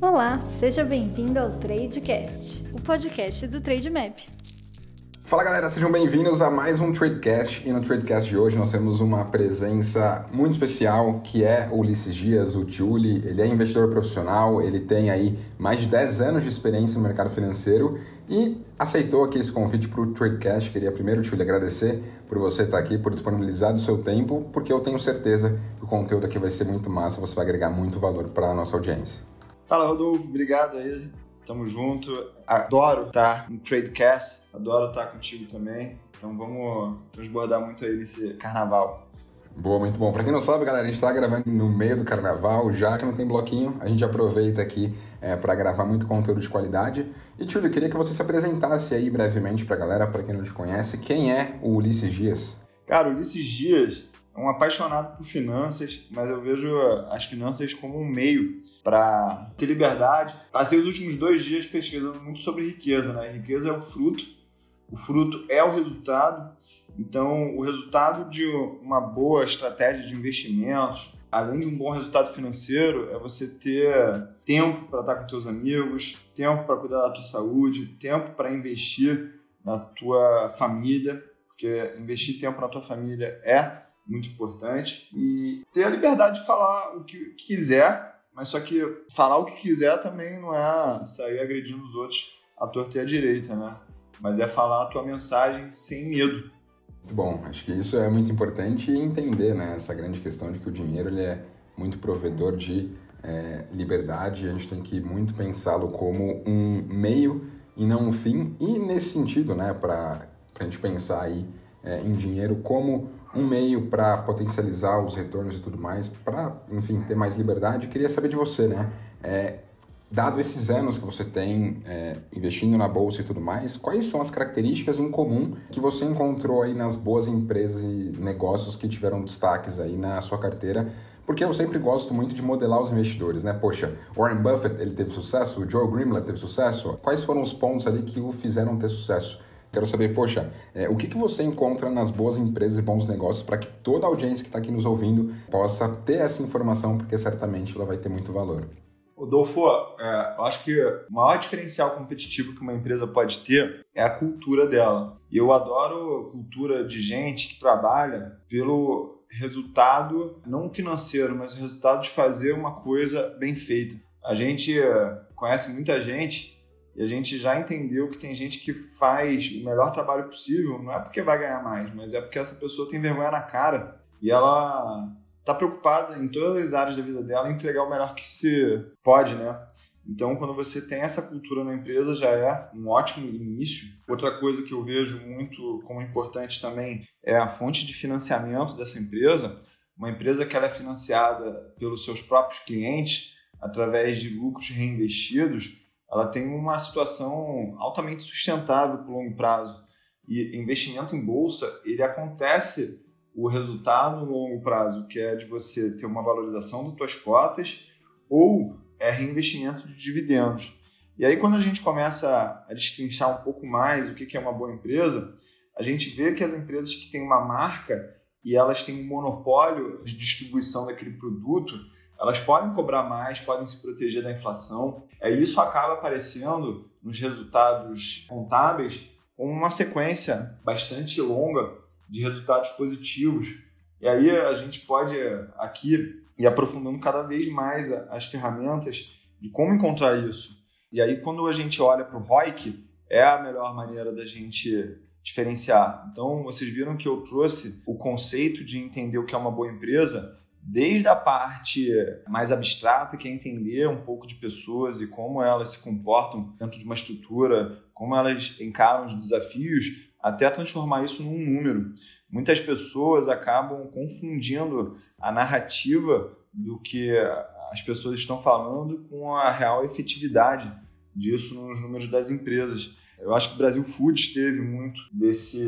Olá, seja bem-vindo ao Tradecast, o podcast do Trademap. Fala galera, sejam bem-vindos a mais um Tradecast e no Tradecast de hoje nós temos uma presença muito especial que é o Ulisses Dias, o Tiuli. Ele é investidor profissional, ele tem aí mais de 10 anos de experiência no mercado financeiro e aceitou aqui esse convite para o Tradecast. Queria primeiro, Tiuli, agradecer por você estar aqui, por disponibilizar o seu tempo, porque eu tenho certeza que o conteúdo aqui vai ser muito massa, você vai agregar muito valor para a nossa audiência. Fala Rodolfo, obrigado aí Tamo junto. Adoro estar no Tradecast, adoro estar contigo também. Então vamos transbordar muito aí nesse carnaval. Boa, muito bom. Para quem não sabe, galera, a gente está gravando no meio do carnaval, já que não tem bloquinho, a gente aproveita aqui é, para gravar muito conteúdo de qualidade. E, Túlio, queria que você se apresentasse aí brevemente para a galera, para quem não te conhece. Quem é o Ulisses Dias? Cara, o Ulisses Dias um apaixonado por finanças, mas eu vejo as finanças como um meio para ter liberdade. Passei os últimos dois dias pesquisando muito sobre riqueza, né? Riqueza é o fruto, o fruto é o resultado. Então, o resultado de uma boa estratégia de investimentos, além de um bom resultado financeiro, é você ter tempo para estar com seus amigos, tempo para cuidar da tua saúde, tempo para investir na tua família, porque investir tempo na tua família é muito importante. E ter a liberdade de falar o que quiser, mas só que falar o que quiser também não é sair agredindo os outros à torta e à direita, né? Mas é falar a tua mensagem sem medo. Muito bom, acho que isso é muito importante entender, né? Essa grande questão de que o dinheiro ele é muito provedor de é, liberdade, a gente tem que muito pensá-lo como um meio e não um fim. E nesse sentido, né, para a gente pensar aí é, em dinheiro como um meio para potencializar os retornos e tudo mais, para, enfim, ter mais liberdade. Eu queria saber de você, né? É, dado esses anos que você tem é, investindo na bolsa e tudo mais, quais são as características em comum que você encontrou aí nas boas empresas e negócios que tiveram destaques aí na sua carteira? Porque eu sempre gosto muito de modelar os investidores, né? Poxa, Warren Buffett, ele teve sucesso, o Joe Grimler teve sucesso. Quais foram os pontos ali que o fizeram ter sucesso? Quero saber, poxa, é, o que, que você encontra nas boas empresas e bons negócios para que toda a audiência que está aqui nos ouvindo possa ter essa informação, porque certamente ela vai ter muito valor. Rodolfo, é, eu acho que o maior diferencial competitivo que uma empresa pode ter é a cultura dela. E eu adoro cultura de gente que trabalha pelo resultado, não financeiro, mas o resultado de fazer uma coisa bem feita. A gente conhece muita gente e a gente já entendeu que tem gente que faz o melhor trabalho possível, não é porque vai ganhar mais, mas é porque essa pessoa tem vergonha na cara e ela está preocupada em todas as áreas da vida dela em entregar o melhor que se pode, né? Então, quando você tem essa cultura na empresa, já é um ótimo início. Outra coisa que eu vejo muito como importante também é a fonte de financiamento dessa empresa. Uma empresa que ela é financiada pelos seus próprios clientes através de lucros reinvestidos, ela tem uma situação altamente sustentável por longo prazo. E investimento em bolsa, ele acontece o resultado no longo prazo, que é de você ter uma valorização das suas cotas ou é reinvestimento de dividendos. E aí, quando a gente começa a destrinchar um pouco mais o que é uma boa empresa, a gente vê que as empresas que têm uma marca e elas têm um monopólio de distribuição daquele produto, elas podem cobrar mais, podem se proteger da inflação. É, isso acaba aparecendo nos resultados contábeis com uma sequência bastante longa de resultados positivos. E aí a gente pode aqui ir aprofundando cada vez mais as ferramentas de como encontrar isso. E aí quando a gente olha para o ROIC, é a melhor maneira da gente diferenciar. Então, vocês viram que eu trouxe o conceito de entender o que é uma boa empresa desde a parte mais abstrata, que é entender um pouco de pessoas e como elas se comportam dentro de uma estrutura, como elas encaram os desafios, até transformar isso num número. Muitas pessoas acabam confundindo a narrativa do que as pessoas estão falando com a real efetividade disso nos números das empresas. Eu acho que o Brasil Foods teve muito desse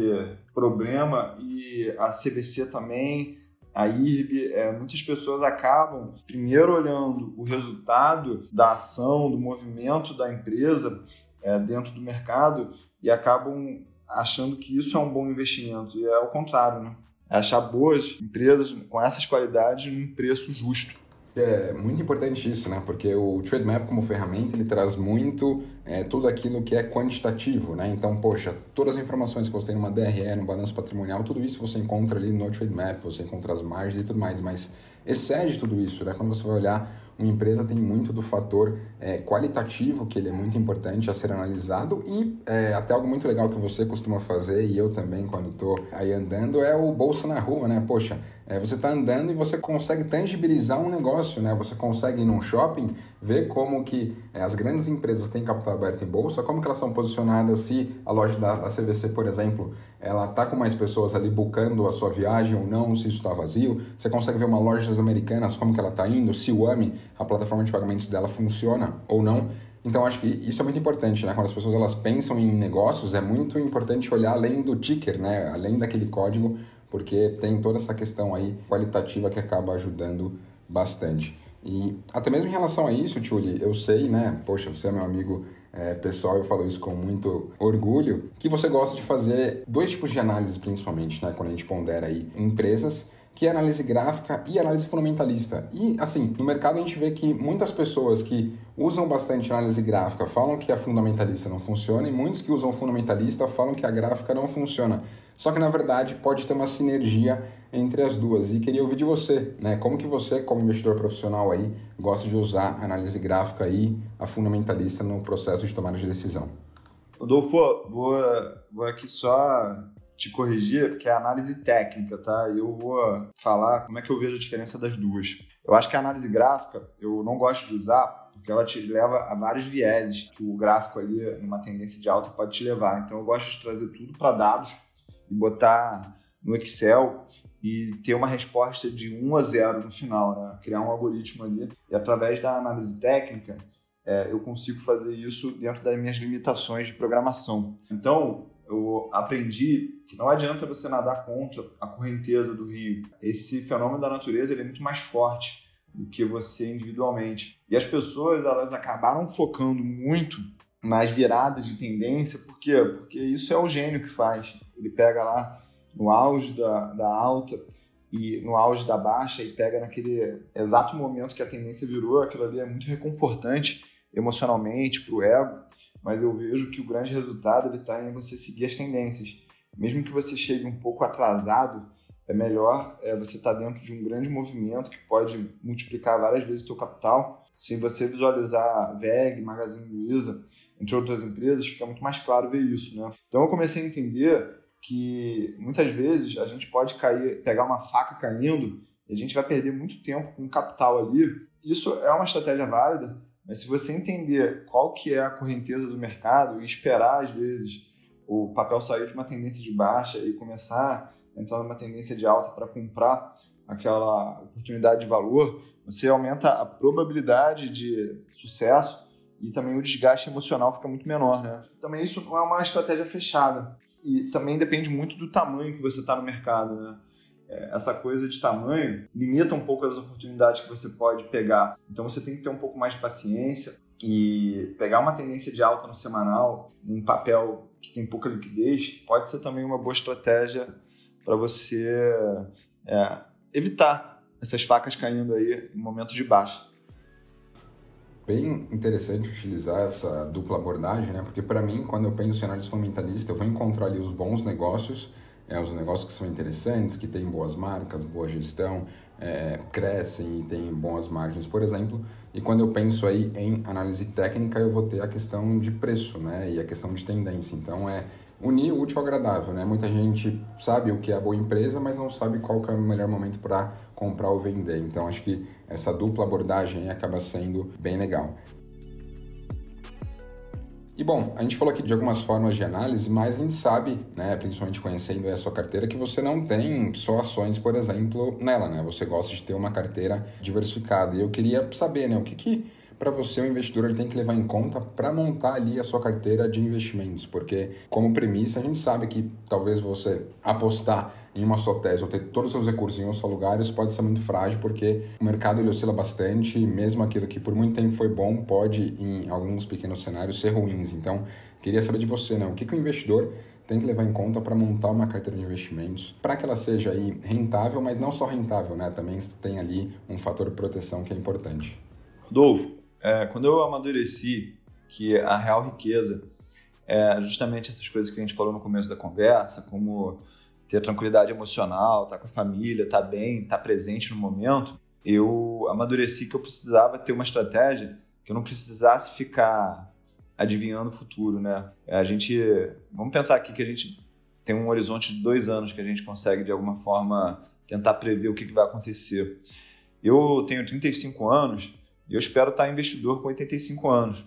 problema e a CVC também a IRB, é, muitas pessoas acabam primeiro olhando o resultado da ação, do movimento da empresa é, dentro do mercado e acabam achando que isso é um bom investimento. E é o contrário, né? É achar boas empresas com essas qualidades num preço justo. É muito importante isso, né? Porque o Trade Map como ferramenta ele traz muito é, tudo aquilo que é quantitativo, né? Então, poxa, todas as informações que você tem numa DRE, no balanço patrimonial, tudo isso você encontra ali no Trade Map, você encontra as margens e tudo mais, mas excede tudo isso, né? Quando você vai olhar uma empresa tem muito do fator é, qualitativo, que ele é muito importante a ser analisado, e é, até algo muito legal que você costuma fazer, e eu também quando estou aí andando, é o bolsa na rua, né? Poxa, é, você está andando e você consegue tangibilizar um negócio, né? Você consegue ir num shopping, ver como que é, as grandes empresas têm capital aberto em bolsa, como que elas são posicionadas, se a loja da, da CVC, por exemplo, ela está com mais pessoas ali buscando a sua viagem ou não, se isso está vazio. Você consegue ver uma loja das americanas, como que ela está indo, se o AMI, a plataforma de pagamentos dela, funciona ou não. Então acho que isso é muito importante, né? Quando as pessoas elas pensam em negócios, é muito importante olhar além do ticker, né? Além daquele código porque tem toda essa questão aí qualitativa que acaba ajudando bastante. E até mesmo em relação a isso, Tchuli, eu sei, né? Poxa, você é meu amigo é, pessoal, eu falo isso com muito orgulho, que você gosta de fazer dois tipos de análise, principalmente, né? Quando a gente pondera aí empresas que é análise gráfica e análise fundamentalista. E, assim, no mercado a gente vê que muitas pessoas que usam bastante análise gráfica falam que a fundamentalista não funciona e muitos que usam fundamentalista falam que a gráfica não funciona. Só que, na verdade, pode ter uma sinergia entre as duas. E queria ouvir de você, né? Como que você, como investidor profissional aí, gosta de usar a análise gráfica e a fundamentalista no processo de tomada de decisão? Rodolfo, vou, vou aqui só te corrigir, que é análise técnica, tá? Eu vou falar como é que eu vejo a diferença das duas. Eu acho que a análise gráfica eu não gosto de usar porque ela te leva a vários vieses que o gráfico ali, numa tendência de alta, pode te levar. Então eu gosto de trazer tudo para dados e botar no Excel e ter uma resposta de 1 a 0 no final, né? criar um algoritmo ali. E através da análise técnica, é, eu consigo fazer isso dentro das minhas limitações de programação. Então, eu aprendi que não adianta você nadar contra a correnteza do rio. Esse fenômeno da natureza ele é muito mais forte do que você individualmente. E as pessoas elas acabaram focando muito nas viradas de tendência, por quê? Porque isso é o gênio que faz. Ele pega lá no auge da, da alta e no auge da baixa e pega naquele exato momento que a tendência virou, aquilo ali é muito reconfortante emocionalmente para o ego mas eu vejo que o grande resultado está em você seguir as tendências. Mesmo que você chegue um pouco atrasado, é melhor é, você estar tá dentro de um grande movimento que pode multiplicar várias vezes o seu capital. Se você visualizar VEG, Magazine Luiza, entre outras empresas, fica muito mais claro ver isso. Né? Então eu comecei a entender que muitas vezes a gente pode cair, pegar uma faca caindo e a gente vai perder muito tempo com capital ali. Isso é uma estratégia válida, mas se você entender qual que é a correnteza do mercado e esperar, às vezes, o papel sair de uma tendência de baixa e começar a entrar numa tendência de alta para comprar aquela oportunidade de valor, você aumenta a probabilidade de sucesso e também o desgaste emocional fica muito menor, né? Também isso não é uma estratégia fechada e também depende muito do tamanho que você está no mercado, né? É, essa coisa de tamanho limita um pouco as oportunidades que você pode pegar. Então você tem que ter um pouco mais de paciência e pegar uma tendência de alta no semanal, um papel que tem pouca liquidez, pode ser também uma boa estratégia para você é, evitar essas facas caindo aí em momentos de baixa. Bem interessante utilizar essa dupla abordagem, né? Porque para mim, quando eu penso em análise fundamentalista, eu vou encontrar ali os bons negócios é, os negócios que são interessantes, que têm boas marcas, boa gestão, é, crescem e têm boas margens, por exemplo. E quando eu penso aí em análise técnica, eu vou ter a questão de preço, né? E a questão de tendência. Então é unir o útil ao agradável, né? Muita gente sabe o que é a boa empresa, mas não sabe qual é o melhor momento para comprar ou vender. Então acho que essa dupla abordagem acaba sendo bem legal. E bom, a gente falou aqui de algumas formas de análise, mas a gente sabe, né, principalmente conhecendo a sua carteira, que você não tem só ações, por exemplo, nela, né? Você gosta de ter uma carteira diversificada. E eu queria saber, né, o que que para você o investidor ele tem que levar em conta para montar ali a sua carteira de investimentos, porque como premissa a gente sabe que talvez você apostar em uma só tese ou ter todos os seus recursos em um só lugar, isso pode ser muito frágil porque o mercado ele oscila bastante e mesmo aquilo que por muito tempo foi bom pode em alguns pequenos cenários ser ruins. Então, queria saber de você, né? O que, que o investidor tem que levar em conta para montar uma carteira de investimentos, para que ela seja aí rentável, mas não só rentável, né? Também tem ali um fator de proteção que é importante. Rodolfo, é, quando eu amadureci que a real riqueza é justamente essas coisas que a gente falou no começo da conversa, como ter tranquilidade emocional, estar tá com a família, estar tá bem, estar tá presente no momento, eu amadureci que eu precisava ter uma estratégia que eu não precisasse ficar adivinhando o futuro, né? A gente, vamos pensar aqui que a gente tem um horizonte de dois anos que a gente consegue de alguma forma tentar prever o que, que vai acontecer. Eu tenho 35 anos e eu espero estar investidor com 85 anos.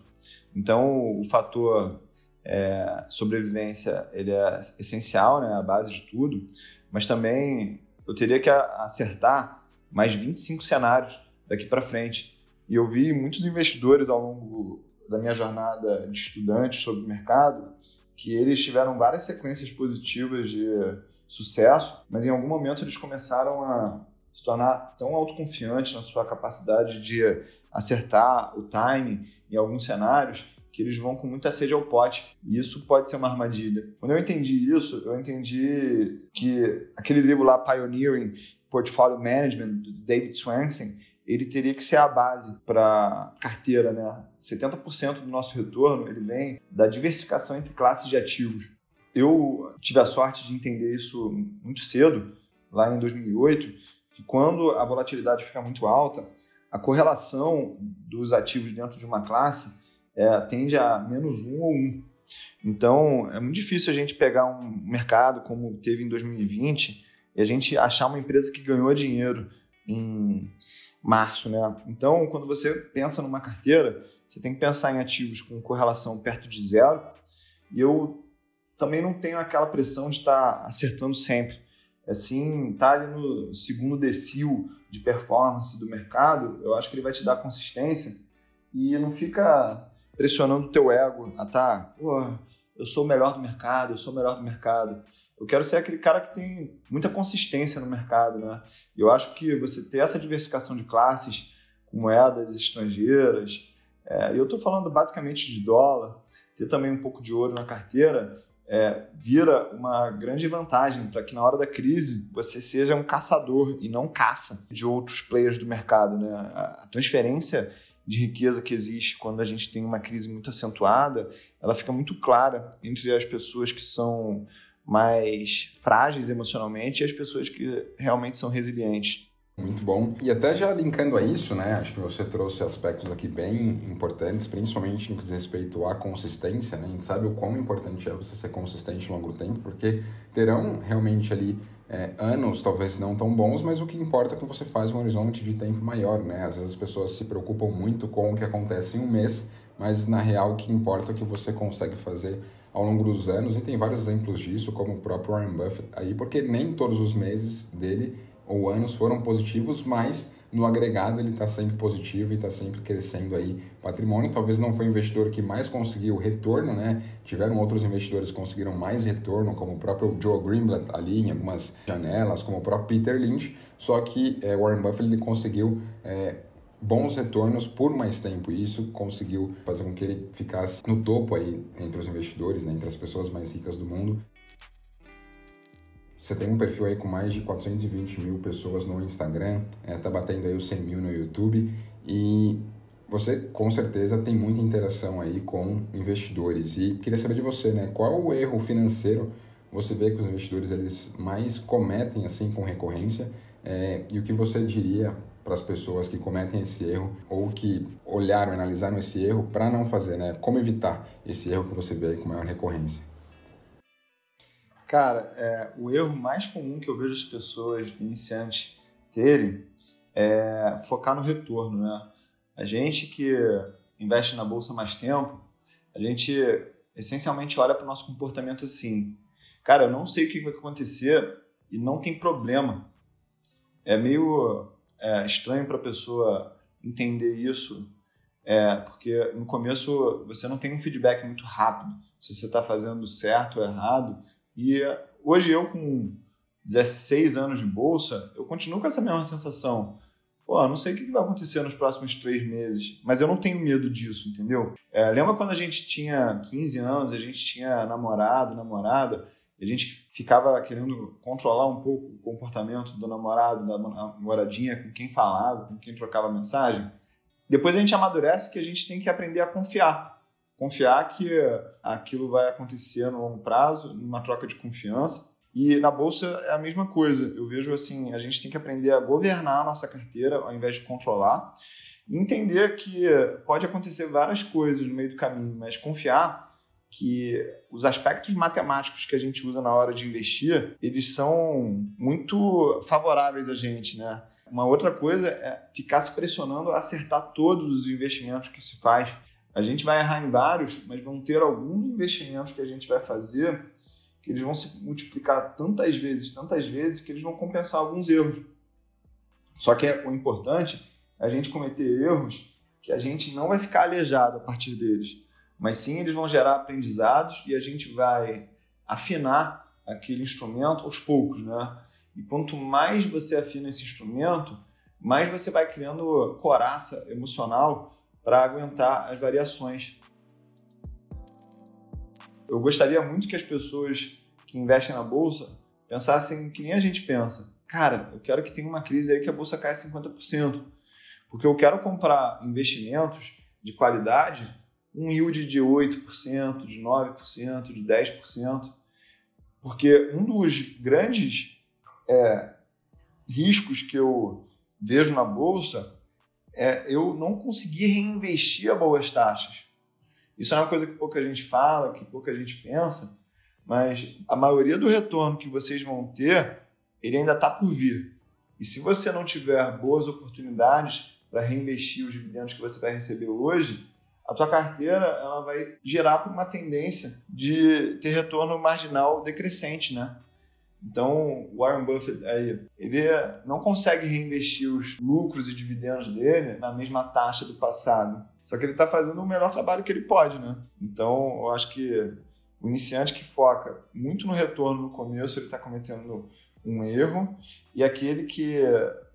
Então, o fator é, sobrevivência ele é essencial, né, a base de tudo, mas também eu teria que acertar mais 25 cenários daqui para frente. E eu vi muitos investidores ao longo da minha jornada de estudante sobre o mercado, que eles tiveram várias sequências positivas de sucesso, mas em algum momento eles começaram a se tornar tão autoconfiantes na sua capacidade de acertar o time em alguns cenários que eles vão com muita sede ao pote. E isso pode ser uma armadilha. Quando eu entendi isso, eu entendi que aquele livro lá, Pioneering Portfolio Management, do David Swensen, ele teria que ser a base para carteira, né? 70% do nosso retorno ele vem da diversificação entre classes de ativos. Eu tive a sorte de entender isso muito cedo, lá em 2008, que quando a volatilidade fica muito alta, a correlação dos ativos dentro de uma classe é, tende a menos um ou um. Então, é muito difícil a gente pegar um mercado como teve em 2020 e a gente achar uma empresa que ganhou dinheiro em março, né? Então, quando você pensa numa carteira, você tem que pensar em ativos com correlação perto de zero. E eu também não tenho aquela pressão de estar acertando sempre. Assim, tá ali no segundo decil de performance do mercado, eu acho que ele vai te dar consistência e não fica pressionando o teu ego a tá, eu sou o melhor do mercado, eu sou o melhor do mercado. Eu quero ser aquele cara que tem muita consistência no mercado, né? E eu acho que você ter essa diversificação de classes com moedas estrangeiras, é, eu estou falando basicamente de dólar, ter também um pouco de ouro na carteira, é, vira uma grande vantagem para que na hora da crise você seja um caçador e não caça de outros players do mercado. Né? A transferência de riqueza que existe quando a gente tem uma crise muito acentuada, ela fica muito clara entre as pessoas que são mais frágeis emocionalmente e as pessoas que realmente são resilientes. Muito bom. E até já linkando a isso, né? Acho que você trouxe aspectos aqui bem importantes, principalmente no que diz respeito à consistência, né? A gente sabe o quão importante é você ser consistente ao longo do tempo, porque terão realmente ali é, anos talvez não tão bons, mas o que importa é que você faz um horizonte de tempo maior, né? Às vezes as pessoas se preocupam muito com o que acontece em um mês, mas na real o que importa é que você consegue fazer ao longo dos anos, e tem vários exemplos disso, como o próprio Warren Buffett aí, porque nem todos os meses dele ou anos foram positivos, mas no agregado ele está sempre positivo e está sempre crescendo aí patrimônio. Talvez não foi o investidor que mais conseguiu retorno, né? Tiveram outros investidores que conseguiram mais retorno, como o próprio Joe Greenblatt ali em algumas janelas, como o próprio Peter Lynch. Só que é, Warren Buffett ele conseguiu é, bons retornos por mais tempo e isso conseguiu fazer com que ele ficasse no topo aí entre os investidores, né? entre as pessoas mais ricas do mundo. Você tem um perfil aí com mais de 420 mil pessoas no Instagram, é, tá batendo aí os 100 mil no YouTube e você com certeza tem muita interação aí com investidores. E queria saber de você, né? Qual o erro financeiro você vê que os investidores eles mais cometem assim com recorrência é, e o que você diria para as pessoas que cometem esse erro ou que olharam, analisaram esse erro para não fazer, né? Como evitar esse erro que você vê com maior recorrência? Cara, é, o erro mais comum que eu vejo as pessoas iniciantes terem é focar no retorno, né? A gente que investe na bolsa mais tempo, a gente essencialmente olha para o nosso comportamento assim. Cara, eu não sei o que vai acontecer e não tem problema. É meio é, estranho para a pessoa entender isso, é, porque no começo você não tem um feedback muito rápido se você está fazendo certo ou errado e hoje eu, com 16 anos de bolsa, eu continuo com essa mesma sensação. Pô, não sei o que vai acontecer nos próximos três meses, mas eu não tenho medo disso, entendeu? É, lembra quando a gente tinha 15 anos, a gente tinha namorado, namorada, a gente ficava querendo controlar um pouco o comportamento do namorado, da namoradinha, com quem falava, com quem trocava mensagem. Depois a gente amadurece que a gente tem que aprender a confiar. Confiar que aquilo vai acontecer no longo prazo, numa troca de confiança. E na bolsa é a mesma coisa. Eu vejo assim, a gente tem que aprender a governar a nossa carteira ao invés de controlar. Entender que pode acontecer várias coisas no meio do caminho, mas confiar que os aspectos matemáticos que a gente usa na hora de investir, eles são muito favoráveis a gente, né? Uma outra coisa é ficar se pressionando a acertar todos os investimentos que se faz. A gente vai errar em vários, mas vão ter alguns investimentos que a gente vai fazer que eles vão se multiplicar tantas vezes, tantas vezes, que eles vão compensar alguns erros. Só que o importante é a gente cometer erros que a gente não vai ficar aleijado a partir deles mas sim eles vão gerar aprendizados e a gente vai afinar aquele instrumento aos poucos, né? E quanto mais você afina esse instrumento, mais você vai criando coraça emocional para aguentar as variações. Eu gostaria muito que as pessoas que investem na bolsa pensassem que nem a gente pensa. Cara, eu quero que tenha uma crise aí que a bolsa caia 50%, porque eu quero comprar investimentos de qualidade um yield de 8%, de 9%, de 10%, porque um dos grandes é, riscos que eu vejo na bolsa é eu não conseguir reinvestir a boas taxas. Isso é uma coisa que pouca gente fala, que pouca gente pensa, mas a maioria do retorno que vocês vão ter, ele ainda está por vir. E se você não tiver boas oportunidades para reinvestir os dividendos que você vai receber hoje, a tua carteira ela vai gerar uma tendência de ter retorno marginal decrescente, né? Então, o Warren Buffett aí, ele não consegue reinvestir os lucros e dividendos dele na mesma taxa do passado. Só que ele está fazendo o melhor trabalho que ele pode, né? Então, eu acho que o iniciante que foca muito no retorno no começo, ele está cometendo um erro. E aquele que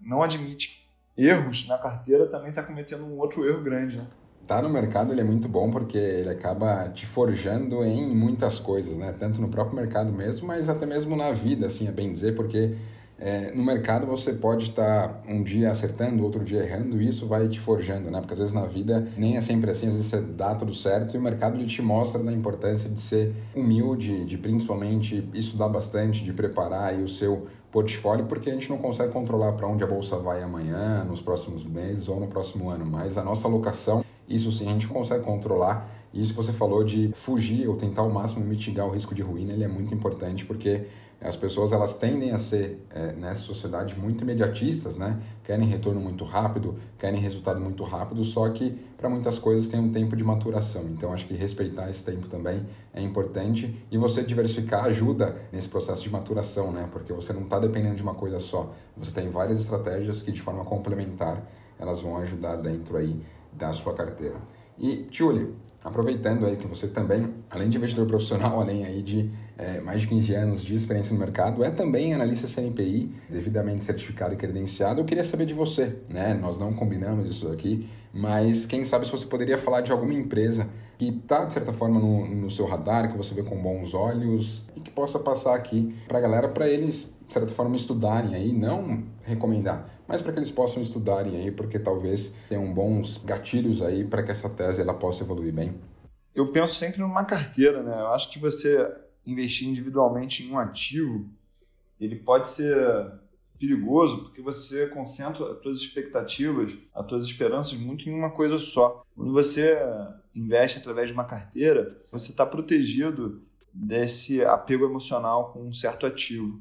não admite erros na carteira também está cometendo um outro erro grande, né? Tá no mercado ele é muito bom porque ele acaba te forjando em muitas coisas, né? Tanto no próprio mercado mesmo, mas até mesmo na vida, assim, é bem dizer, porque é, no mercado você pode estar tá um dia acertando, outro dia errando, e isso vai te forjando, né? Porque às vezes na vida nem é sempre assim, às vezes você dá tudo certo e o mercado ele te mostra da importância de ser humilde, de principalmente estudar bastante, de preparar aí o seu portfólio, porque a gente não consegue controlar para onde a bolsa vai amanhã, nos próximos meses ou no próximo ano, mas a nossa alocação isso sim a gente consegue controlar. E isso que você falou de fugir ou tentar ao máximo mitigar o risco de ruína, ele é muito importante porque as pessoas elas tendem a ser é, nessa sociedade muito imediatistas, né? Querem retorno muito rápido, querem resultado muito rápido, só que para muitas coisas tem um tempo de maturação. Então acho que respeitar esse tempo também é importante e você diversificar ajuda nesse processo de maturação, né? Porque você não está dependendo de uma coisa só. Você tem várias estratégias que de forma complementar elas vão ajudar dentro aí da sua carteira. E, Julie, aproveitando aí que você também, além de investidor profissional, além aí de é, mais de 15 anos de experiência no mercado, é também analista CNPI, devidamente certificado e credenciado. Eu queria saber de você, né? Nós não combinamos isso aqui, mas quem sabe se você poderia falar de alguma empresa que está, de certa forma, no, no seu radar, que você vê com bons olhos e que possa passar aqui para a galera, para eles, de certa forma, estudarem aí, não recomendar, mas para que eles possam estudarem aí, porque talvez tenham bons gatilhos aí para que essa tese ela possa evoluir bem. Eu penso sempre numa carteira, né? Eu acho que você investir individualmente em um ativo, ele pode ser perigoso porque você concentra as suas expectativas, as suas esperanças muito em uma coisa só. Quando você investe através de uma carteira, você está protegido desse apego emocional com um certo ativo.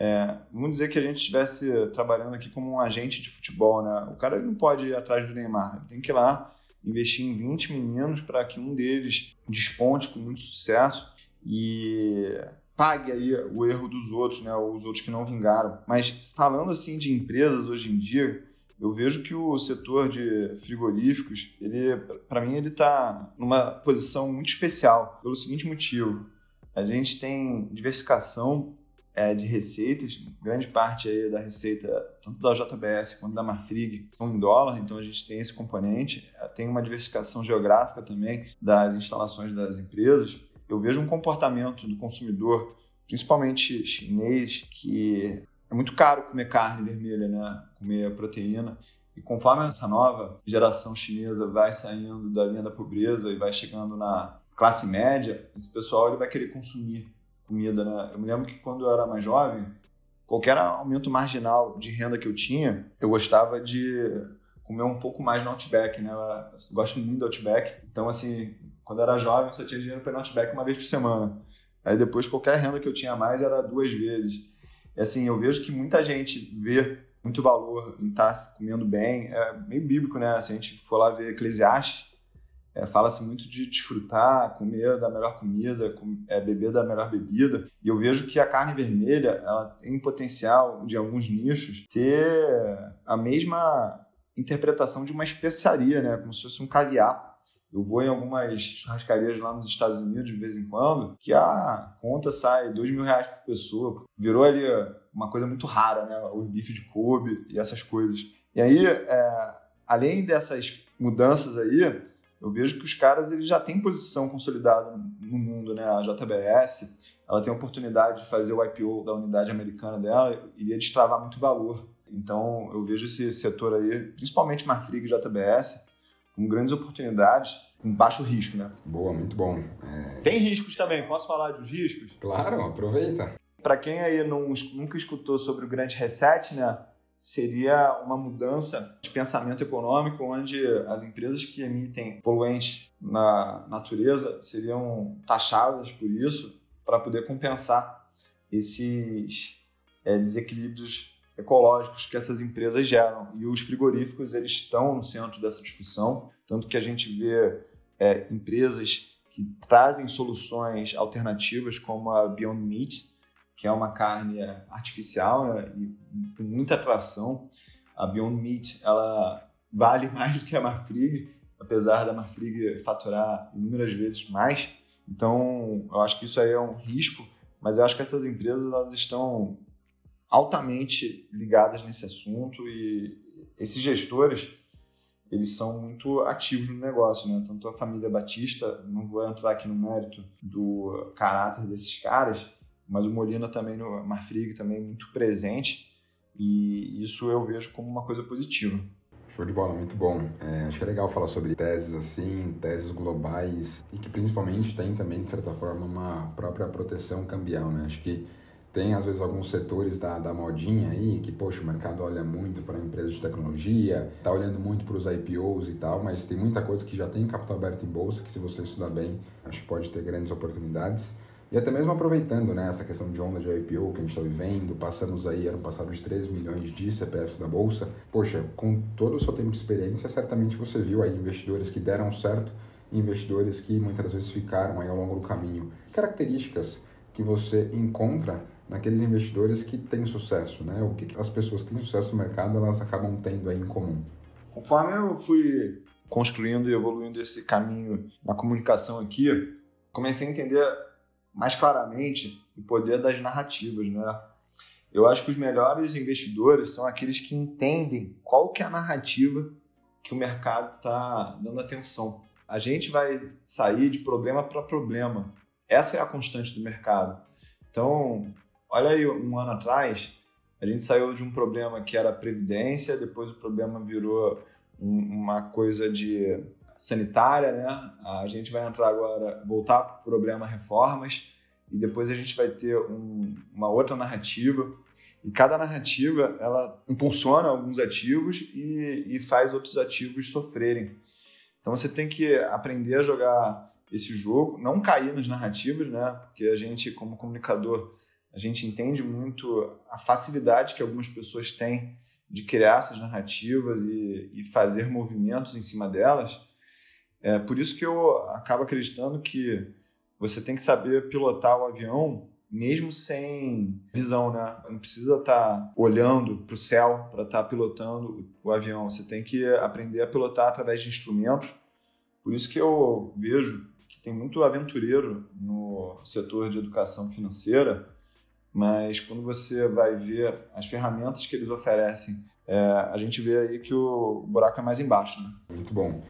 É, vamos dizer que a gente estivesse trabalhando aqui como um agente de futebol, né? O cara não pode ir atrás do Neymar, ele tem que ir lá investir em 20 meninos para que um deles desponte com muito sucesso e pague aí o erro dos outros, né? Os outros que não vingaram. Mas falando assim de empresas hoje em dia, eu vejo que o setor de frigoríficos, ele, para mim, ele está numa posição muito especial pelo seguinte motivo: a gente tem diversificação é, de receitas, grande parte aí da receita, tanto da JBS quanto da Marfrig, são em dólar, então a gente tem esse componente. É, tem uma diversificação geográfica também das instalações das empresas. Eu vejo um comportamento do consumidor, principalmente chinês, que é muito caro comer carne vermelha, né? comer proteína. E conforme essa nova geração chinesa vai saindo da linha da pobreza e vai chegando na classe média, esse pessoal ele vai querer consumir comida, né? Eu me lembro que quando eu era mais jovem, qualquer aumento marginal de renda que eu tinha, eu gostava de comer um pouco mais no Outback, né? Eu gosto muito do Outback. Então, assim, quando eu era jovem, eu só tinha dinheiro para ir no Outback uma vez por semana. Aí depois, qualquer renda que eu tinha mais era duas vezes. E assim, eu vejo que muita gente vê muito valor em estar tá comendo bem. É meio bíblico, né? Se a gente for lá ver Eclesiastes, é, Fala-se muito de desfrutar, comer da melhor comida, com, é, beber da melhor bebida. E eu vejo que a carne vermelha ela tem potencial, de alguns nichos, ter a mesma interpretação de uma especiaria, né? como se fosse um caviar. Eu vou em algumas churrascarias lá nos Estados Unidos de vez em quando, que a conta sai dois mil reais por pessoa. Virou ali uma coisa muito rara, né? Os bifes de Kobe e essas coisas. E aí, é, além dessas mudanças aí, eu vejo que os caras eles já têm posição consolidada no mundo, né? A JBS, ela tem a oportunidade de fazer o IPO da unidade americana dela, iria destravar muito valor. Então, eu vejo esse setor aí, principalmente Marfrig e JBS, com grandes oportunidades, com baixo risco, né? Boa, muito bom. É... Tem riscos também, posso falar dos riscos? Claro, aproveita. Para quem aí não, nunca escutou sobre o grande reset, né? seria uma mudança pensamento econômico, onde as empresas que emitem poluentes na natureza seriam taxadas por isso para poder compensar esses é, desequilíbrios ecológicos que essas empresas geram. E os frigoríficos eles estão no centro dessa discussão, tanto que a gente vê é, empresas que trazem soluções alternativas como a Beyond Meat, que é uma carne artificial né, e com muita atração. A Beyond Meat ela vale mais do que a Marfrig, apesar da Marfrig faturar inúmeras vezes mais. Então, eu acho que isso aí é um risco, mas eu acho que essas empresas elas estão altamente ligadas nesse assunto e esses gestores eles são muito ativos no negócio, né? Tanto a família Batista, não vou entrar aqui no mérito do caráter desses caras, mas o Molina também no Marfrig também muito presente e isso eu vejo como uma coisa positiva. Show de bola, muito bom. É, acho que é legal falar sobre teses assim, teses globais e que principalmente tem também, de certa forma, uma própria proteção cambial, né? Acho que tem, às vezes, alguns setores da, da modinha aí que, poxa, o mercado olha muito para empresas de tecnologia, tá olhando muito para os IPOs e tal, mas tem muita coisa que já tem capital aberto em bolsa que, se você estudar bem, acho que pode ter grandes oportunidades. E até mesmo aproveitando né, essa questão de onda de IPO que a gente está vivendo, passamos aí ano passado de 3 milhões de CPFs da Bolsa. Poxa, com todo o seu tempo de experiência, certamente você viu aí investidores que deram certo e investidores que muitas vezes ficaram aí ao longo do caminho. Características que você encontra naqueles investidores que têm sucesso, né? O que as pessoas que têm sucesso no mercado elas acabam tendo aí em comum? Conforme eu fui construindo e evoluindo esse caminho na comunicação aqui, comecei a entender mais claramente o poder das narrativas, né? Eu acho que os melhores investidores são aqueles que entendem qual que é a narrativa que o mercado está dando atenção. A gente vai sair de problema para problema. Essa é a constante do mercado. Então, olha aí, um ano atrás, a gente saiu de um problema que era previdência, depois o problema virou uma coisa de sanitária, né? A gente vai entrar agora, voltar para o problema reformas, e depois a gente vai ter um, uma outra narrativa. E cada narrativa, ela impulsiona alguns ativos e, e faz outros ativos sofrerem. Então você tem que aprender a jogar esse jogo, não cair nas narrativas, né? Porque a gente, como comunicador, a gente entende muito a facilidade que algumas pessoas têm de criar essas narrativas e, e fazer movimentos em cima delas. É por isso que eu acabo acreditando que você tem que saber pilotar o avião mesmo sem visão, né? Não precisa estar tá olhando para o céu para estar tá pilotando o avião. Você tem que aprender a pilotar através de instrumentos. Por isso que eu vejo que tem muito aventureiro no setor de educação financeira mas quando você vai ver as ferramentas que eles oferecem, é, a gente vê aí que o buraco é mais embaixo. Né? Muito bom.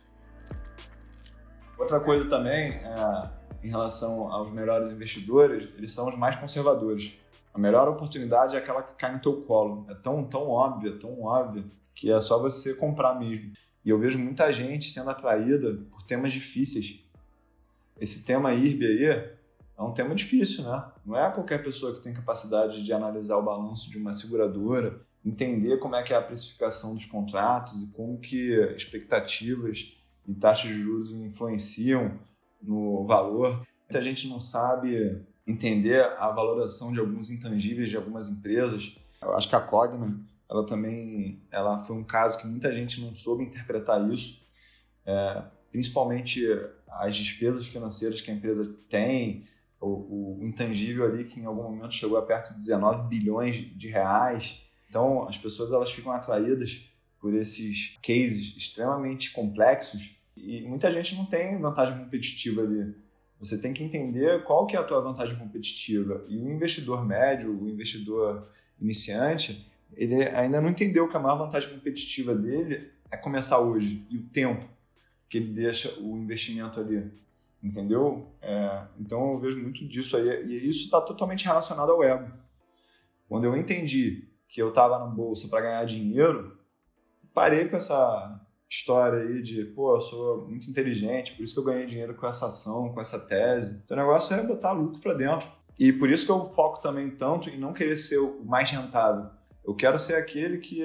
Outra coisa também, é, em relação aos melhores investidores, eles são os mais conservadores. A melhor oportunidade é aquela que cai no teu colo. É tão, tão óbvia, tão óbvia, que é só você comprar mesmo. E eu vejo muita gente sendo atraída por temas difíceis. Esse tema IRB aí é um tema difícil, né? Não é qualquer pessoa que tem capacidade de analisar o balanço de uma seguradora, entender como é que é a precificação dos contratos e como que expectativas e taxas de juros influenciam no valor. Muita gente não sabe entender a valoração de alguns intangíveis de algumas empresas. Eu acho que a Cogna, ela também, ela foi um caso que muita gente não soube interpretar isso, é, principalmente as despesas financeiras que a empresa tem, o, o, intangível ali que em algum momento chegou a perto de 19 bilhões de reais. Então, as pessoas elas ficam atraídas por esses cases extremamente complexos e muita gente não tem vantagem competitiva ali. Você tem que entender qual que é a tua vantagem competitiva. E o investidor médio, o investidor iniciante, ele ainda não entendeu que a maior vantagem competitiva dele é começar hoje e o tempo que ele deixa o investimento ali. Entendeu? É, então eu vejo muito disso aí. E isso está totalmente relacionado ao ego. Quando eu entendi que eu estava na bolsa para ganhar dinheiro, parei com essa história aí de, pô, eu sou muito inteligente, por isso que eu ganhei dinheiro com essa ação, com essa tese. Então o negócio é botar lucro para dentro. E por isso que eu foco também tanto em não querer ser o mais rentável. Eu quero ser aquele que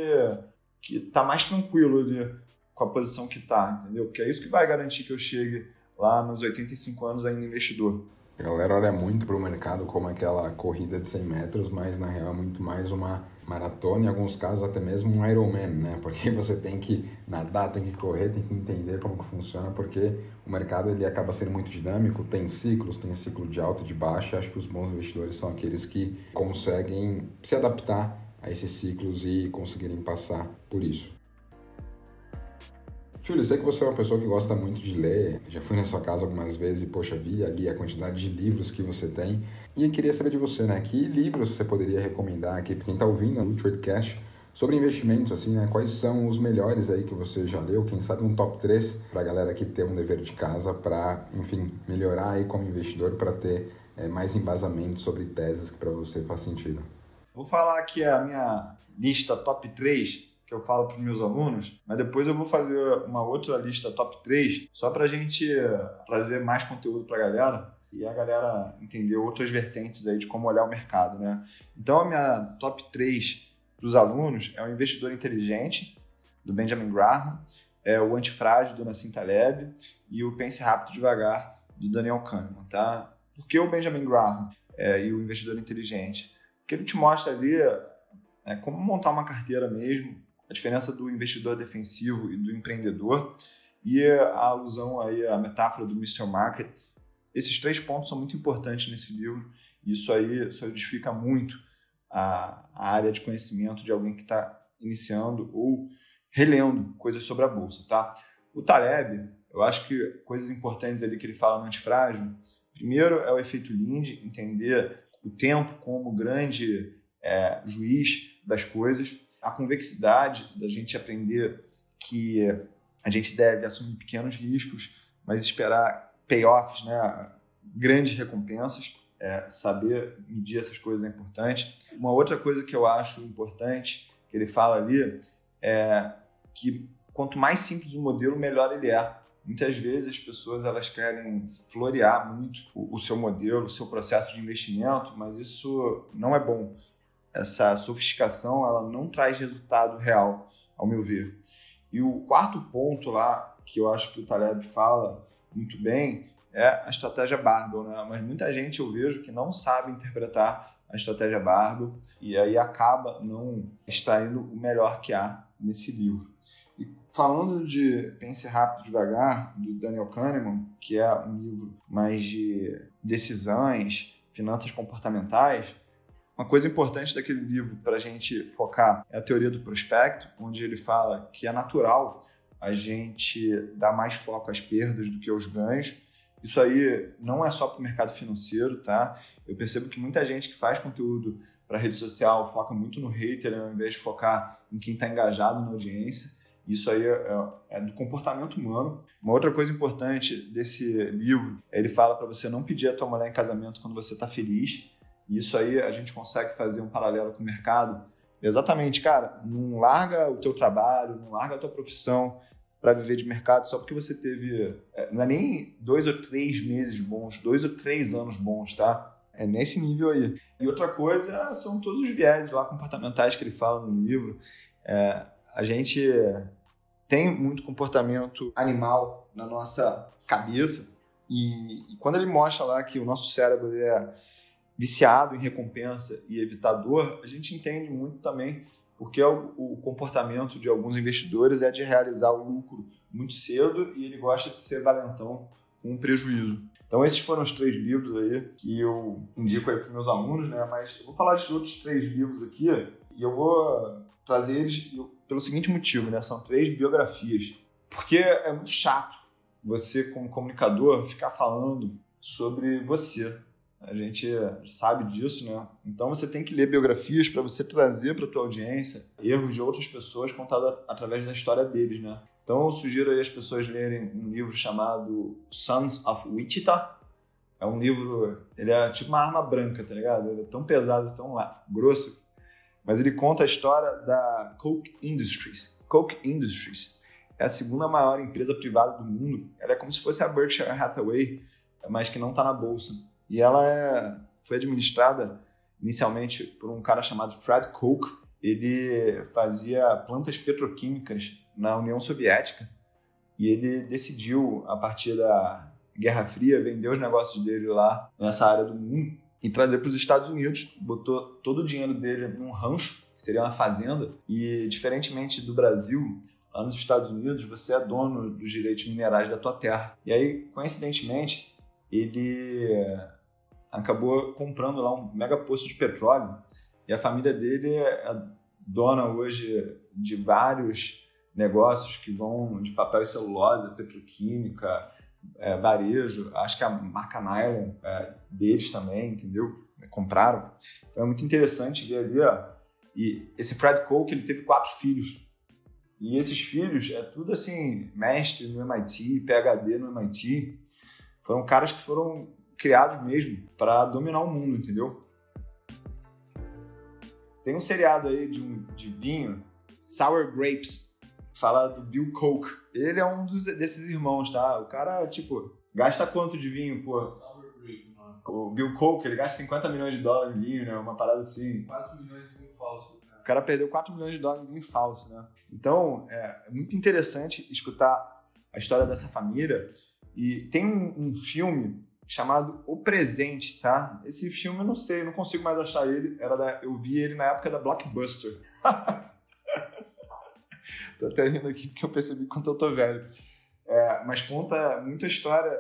que tá mais tranquilo ali com a posição que tá, entendeu? Porque é isso que vai garantir que eu chegue lá nos 85 anos ainda investidor. A galera olha muito para o mercado como aquela corrida de 100 metros, mas na real é muito mais uma maratona, em alguns casos até mesmo um Ironman, né? Porque você tem que nadar, tem que correr, tem que entender como que funciona, porque o mercado ele acaba sendo muito dinâmico, tem ciclos, tem ciclo de alta e de baixa. Acho que os bons investidores são aqueles que conseguem se adaptar a esses ciclos e conseguirem passar por isso. Júlio, sei que você é uma pessoa que gosta muito de ler, já fui na sua casa algumas vezes e, poxa, vi ali a quantidade de livros que você tem. E eu queria saber de você, né? Que livros você poderia recomendar aqui para quem está ouvindo o Tradecast sobre investimentos, assim, né? Quais são os melhores aí que você já leu? Quem sabe um top 3 para a galera que tem um dever de casa para, enfim, melhorar aí como investidor para ter é, mais embasamento sobre teses que para você faz sentido. Vou falar aqui a minha lista top 3 que eu falo para os meus alunos, mas depois eu vou fazer uma outra lista top 3 só para a gente trazer mais conteúdo para a galera e a galera entender outras vertentes aí de como olhar o mercado, né? Então a minha top 3 para os alunos é o Investidor Inteligente, do Benjamin Graham, é o Antifrágil, do Nassim Taleb e o Pense Rápido Devagar, do Daniel Kahneman, tá? Por que o Benjamin Graham é, e o Investidor Inteligente? Porque ele te mostra ali é, como montar uma carteira mesmo, a diferença do investidor defensivo e do empreendedor e a alusão aí à metáfora do Mr. Market. Esses três pontos são muito importantes nesse livro e isso aí solidifica muito a, a área de conhecimento de alguém que está iniciando ou relendo coisas sobre a bolsa, tá? O Taleb, eu acho que coisas importantes ali que ele fala no antifrágil, primeiro é o efeito Linde, entender o tempo como grande é, juiz das coisas a convexidade da gente aprender que a gente deve assumir pequenos riscos, mas esperar payoffs, né, grandes recompensas. É, saber medir essas coisas é importante. Uma outra coisa que eu acho importante que ele fala ali é que quanto mais simples o modelo, melhor ele é. Muitas vezes as pessoas elas querem florear muito o, o seu modelo, o seu processo de investimento, mas isso não é bom essa sofisticação ela não traz resultado real, ao meu ver. E o quarto ponto lá, que eu acho que o Taleb fala muito bem, é a estratégia Barbell, né? Mas muita gente eu vejo que não sabe interpretar a estratégia Barbell e aí acaba não extraindo o melhor que há nesse livro. E falando de Pense Rápido Devagar, do Daniel Kahneman, que é um livro mais de decisões, finanças comportamentais, uma coisa importante daquele livro para a gente focar é a teoria do prospecto, onde ele fala que é natural a gente dar mais foco às perdas do que aos ganhos Isso aí não é só para o mercado financeiro, tá? Eu percebo que muita gente que faz conteúdo para rede social foca muito no hater ao invés de focar em quem está engajado na audiência. Isso aí é, é, do comportamento humano. Uma outra coisa importante desse livro é ele fala para você não pedir a tua mulher em casamento quando você está feliz. Isso aí a gente consegue fazer um paralelo com o mercado. Exatamente, cara, não larga o teu trabalho, não larga a tua profissão para viver de mercado só porque você teve, é, não é nem dois ou três meses bons, dois ou três anos bons, tá? É nesse nível aí. E outra coisa são todos os viés lá comportamentais que ele fala no livro. É, a gente tem muito comportamento animal na nossa cabeça e, e, quando ele mostra lá que o nosso cérebro é viciado em recompensa e evitador, a gente entende muito também porque o, o comportamento de alguns investidores é de realizar o lucro muito cedo e ele gosta de ser valentão com prejuízo. Então esses foram os três livros aí que eu indico aí para os meus alunos, né? Mas eu vou falar de outros três livros aqui e eu vou trazer eles pelo seguinte motivo, né? São três biografias. Porque é muito chato você, como comunicador, ficar falando sobre você. A gente sabe disso, né? Então você tem que ler biografias para você trazer para tua audiência erros de outras pessoas contados através da história deles, né? Então eu sugiro aí as pessoas lerem um livro chamado Sons of Wichita. É um livro, ele é tipo uma arma branca, tá ligado? Ele é tão pesado, tão grosso, mas ele conta a história da Coke Industries. Coke Industries é a segunda maior empresa privada do mundo. Ela é como se fosse a Berkshire Hathaway, mas que não está na bolsa. E ela é, foi administrada inicialmente por um cara chamado Fred Koch. Ele fazia plantas petroquímicas na União Soviética e ele decidiu, a partir da Guerra Fria, vender os negócios dele lá nessa área do mundo e trazer para os Estados Unidos. Botou todo o dinheiro dele num rancho, que seria uma fazenda, e diferentemente do Brasil, lá nos Estados Unidos você é dono dos direitos minerais da tua terra. E aí, coincidentemente, ele acabou comprando lá um mega poço de petróleo e a família dele é dona hoje de vários negócios que vão de papel e celulose, petroquímica, é, varejo, acho que a marca Nylon é, deles também, entendeu? Compraram. Então é muito interessante ver ali, ó. E esse Fred Koch, ele teve quatro filhos. E esses filhos é tudo assim, mestre no MIT, PhD no MIT. Foram caras que foram criados mesmo para dominar o mundo, entendeu? Tem um seriado aí de, um, de vinho, Sour Grapes, fala do Bill Koch. Ele é um dos, desses irmãos, tá? O cara, tipo, gasta quanto de vinho, pô? O Bill Koch, ele gasta 50 milhões de dólares em vinho, né? Uma parada assim. 4 milhões de vinho falso. Cara. O cara perdeu 4 milhões de dólares em vinho falso, né? Então, é, é muito interessante escutar a história dessa família. E tem um, um filme chamado O Presente, tá? Esse filme eu não sei, não consigo mais achar ele. Era da, eu vi ele na época da Blockbuster. tô até rindo aqui porque eu percebi quanto eu tô velho. É, mas conta muita história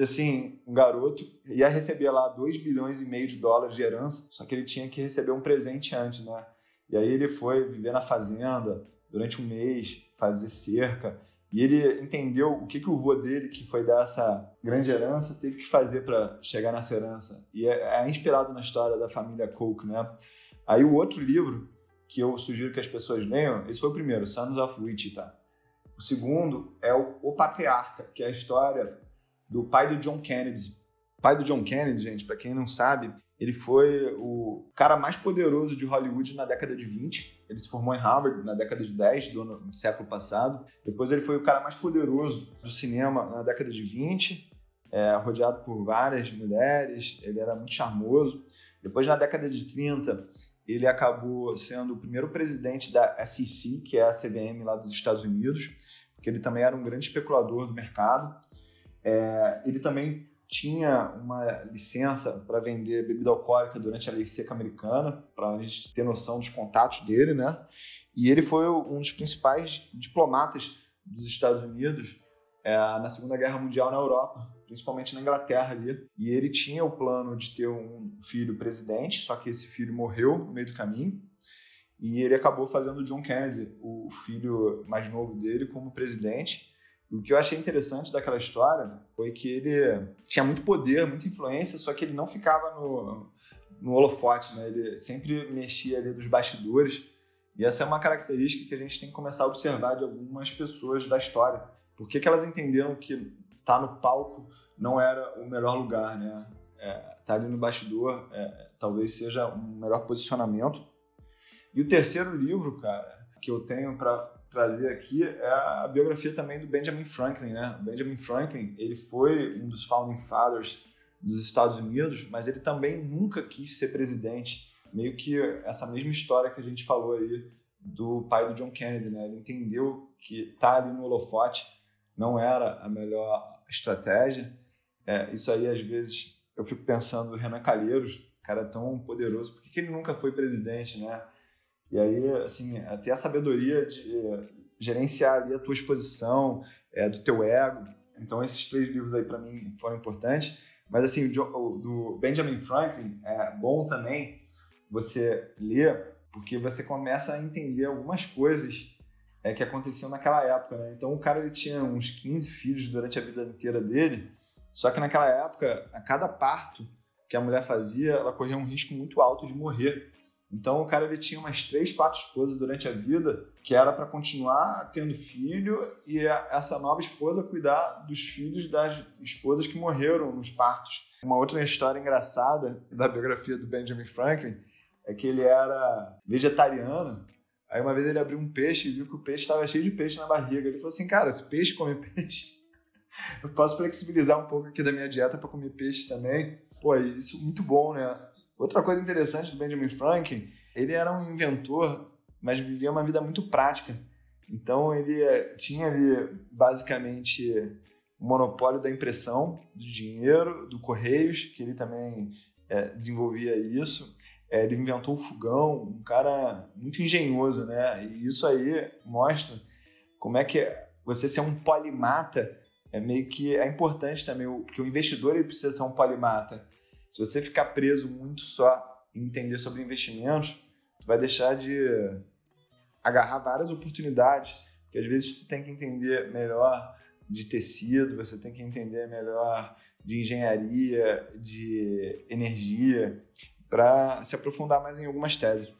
assim, um garoto ia receber lá 2 bilhões e meio de dólares de herança, só que ele tinha que receber um presente antes, né? E aí ele foi viver na fazenda durante um mês, fazer cerca, e ele entendeu o que, que o vô dele, que foi dar essa grande herança, teve que fazer para chegar nessa herança. E é, é, inspirado na história da família Coke, né? Aí o outro livro que eu sugiro que as pessoas leiam, esse foi o primeiro, Sons of Wichita. O segundo é o, o Patriarca, que é a história do pai do John Kennedy. O pai do John Kennedy, gente, para quem não sabe, ele foi o cara mais poderoso de Hollywood na década de 20. Ele se formou em Harvard na década de 10 do século passado. Depois ele foi o cara mais poderoso do cinema na década de 20, é, rodeado por várias mulheres. Ele era muito charmoso. Depois, na década de 30, ele acabou sendo o primeiro presidente da SEC, que é a CVM lá dos Estados Unidos, porque ele também era um grande especulador do mercado. É, ele também tinha uma licença para vender bebida alcoólica durante a lei seca americana, para a gente ter noção dos contatos dele, né? E ele foi um dos principais diplomatas dos Estados Unidos é, na Segunda Guerra Mundial na Europa, principalmente na Inglaterra ali. E ele tinha o plano de ter um filho presidente, só que esse filho morreu no meio do caminho. E ele acabou fazendo John Kennedy, o filho mais novo dele, como presidente. O que eu achei interessante daquela história foi que ele tinha muito poder, muita influência, só que ele não ficava no, no holofote, né? Ele sempre mexia ali dos bastidores. E essa é uma característica que a gente tem que começar a observar de algumas pessoas da história. Por que, que elas entenderam que tá no palco não era o melhor lugar, né? É, tá ali no bastidor é, talvez seja um melhor posicionamento. E o terceiro livro, cara, que eu tenho para trazer aqui é a biografia também do Benjamin Franklin, né? O Benjamin Franklin, ele foi um dos founding fathers dos Estados Unidos, mas ele também nunca quis ser presidente. Meio que essa mesma história que a gente falou aí do pai do John Kennedy, né? Ele entendeu que estar tá ali no holofote não era a melhor estratégia. É, isso aí, às vezes, eu fico pensando Renan Calheiros, cara tão poderoso, por que, que ele nunca foi presidente, né? E aí, assim, ter a sabedoria de gerenciar ali a tua exposição, é, do teu ego. Então, esses três livros aí, para mim, foram importantes. Mas, assim, o do Benjamin Franklin é bom também você ler, porque você começa a entender algumas coisas é, que aconteciam naquela época, né? Então, o cara ele tinha uns 15 filhos durante a vida inteira dele, só que naquela época, a cada parto que a mulher fazia, ela corria um risco muito alto de morrer. Então o cara ele tinha umas três, quatro esposas durante a vida, que era para continuar tendo filho e essa nova esposa cuidar dos filhos das esposas que morreram nos partos. Uma outra história engraçada da biografia do Benjamin Franklin é que ele era vegetariano. Aí uma vez ele abriu um peixe e viu que o peixe estava cheio de peixe na barriga. Ele falou assim: "Cara, esse peixe come peixe. Eu posso flexibilizar um pouco aqui da minha dieta para comer peixe também". Pô, isso é muito bom, né? Outra coisa interessante do Benjamin Franklin, ele era um inventor, mas vivia uma vida muito prática. Então ele eh, tinha ali basicamente o monopólio da impressão de dinheiro, do Correios, que ele também é, desenvolvia isso. É, ele inventou o fogão, um cara muito engenhoso, né? E isso aí mostra como é que você ser um polimata é meio que é importante também, porque o investidor ele precisa ser um polimata. Se você ficar preso muito só em entender sobre investimentos, tu vai deixar de agarrar várias oportunidades, que às vezes tu tem que entender melhor de tecido, você tem que entender melhor de engenharia, de energia, para se aprofundar mais em algumas teses.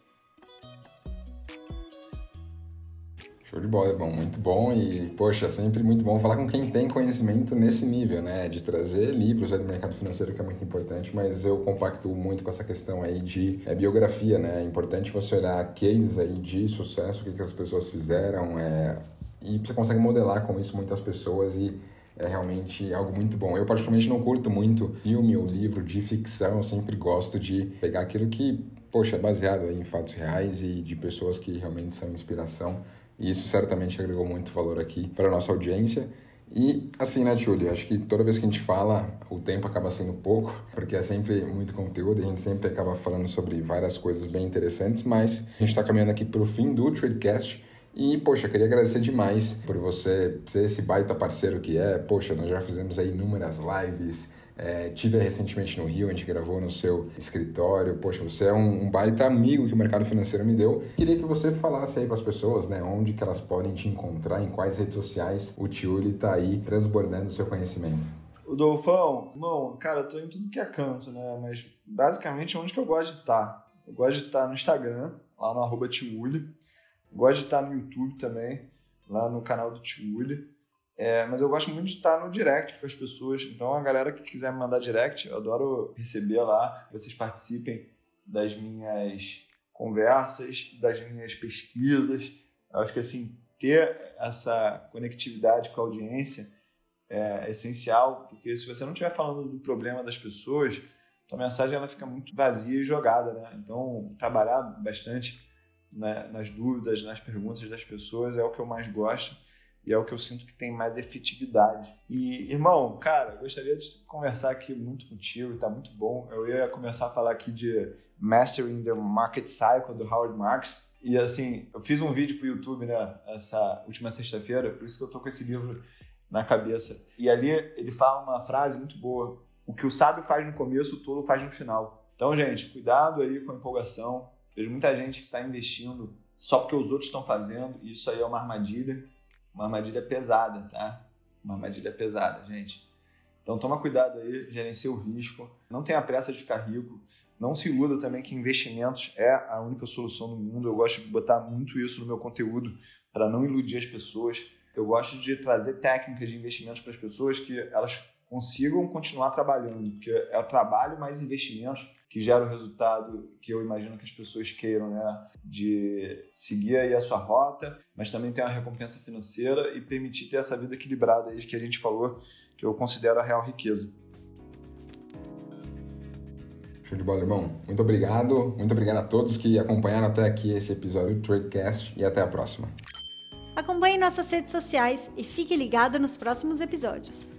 Show de bola, bom, muito bom e, poxa, sempre muito bom falar com quem tem conhecimento nesse nível, né? De trazer livros do mercado financeiro, que é muito importante, mas eu compacto muito com essa questão aí de é, biografia, né? É importante você olhar cases aí de sucesso, o que, que as pessoas fizeram, é, e você consegue modelar com isso muitas pessoas e é realmente algo muito bom. Eu, particularmente, não curto muito filme ou livro de ficção, eu sempre gosto de pegar aquilo que, poxa, é baseado em fatos reais e de pessoas que realmente são inspiração e isso certamente agregou muito valor aqui para a nossa audiência. E assim, né, Julia? Acho que toda vez que a gente fala, o tempo acaba sendo pouco, porque é sempre muito conteúdo, a gente sempre acaba falando sobre várias coisas bem interessantes, mas a gente está caminhando aqui para o fim do Tradecast. E, poxa, queria agradecer demais por você ser esse baita parceiro que é. Poxa, nós já fizemos aí inúmeras lives, é, tive recentemente no Rio, a gente gravou no seu escritório. Poxa, você é um, um, baita amigo que o mercado financeiro me deu. Queria que você falasse aí para as pessoas, né, onde que elas podem te encontrar, em quais redes sociais o Tiuli está aí transbordando o seu conhecimento. O Dolfão, irmão, cara, eu tô em tudo que é canto, né? Mas basicamente onde que eu gosto de estar? Tá? Eu gosto de estar no Instagram, lá no arroba Tiuli. Gosto de estar no YouTube também, lá no canal do Tiuli. É, mas eu gosto muito de estar no direct com as pessoas. Então, a galera que quiser me mandar direct, eu adoro receber lá. Vocês participem das minhas conversas, das minhas pesquisas. Eu acho que, assim, ter essa conectividade com a audiência é essencial, porque se você não estiver falando do problema das pessoas, a mensagem ela fica muito vazia e jogada, né? Então, trabalhar bastante né, nas dúvidas, nas perguntas das pessoas é o que eu mais gosto e é o que eu sinto que tem mais efetividade. E, irmão, cara, gostaria de conversar aqui muito contigo, tá muito bom. Eu ia começar a falar aqui de Mastering the Market Cycle do Howard Marks. E assim, eu fiz um vídeo pro YouTube, né, essa última sexta-feira, por isso que eu tô com esse livro na cabeça. E ali ele fala uma frase muito boa: O que o sábio faz no começo, o tolo faz no final. Então, gente, cuidado aí com a empolgação. Vejo muita gente que está investindo só porque os outros estão fazendo, e isso aí é uma armadilha uma armadilha pesada, tá? uma armadilha pesada, gente. Então toma cuidado aí, gerencie o risco, não tenha pressa de ficar rico, não se iluda também que investimentos é a única solução do mundo. Eu gosto de botar muito isso no meu conteúdo para não iludir as pessoas. Eu gosto de trazer técnicas de investimentos para as pessoas que elas consigam continuar trabalhando, porque é o trabalho mais investimentos que gera o resultado que eu imagino que as pessoas queiram, né? De seguir aí a sua rota, mas também ter uma recompensa financeira e permitir ter essa vida equilibrada aí que a gente falou, que eu considero a real riqueza. Show de bola, irmão. Muito obrigado. Muito obrigado a todos que acompanharam até aqui esse episódio do Tradecast e até a próxima. Acompanhe nossas redes sociais e fique ligado nos próximos episódios.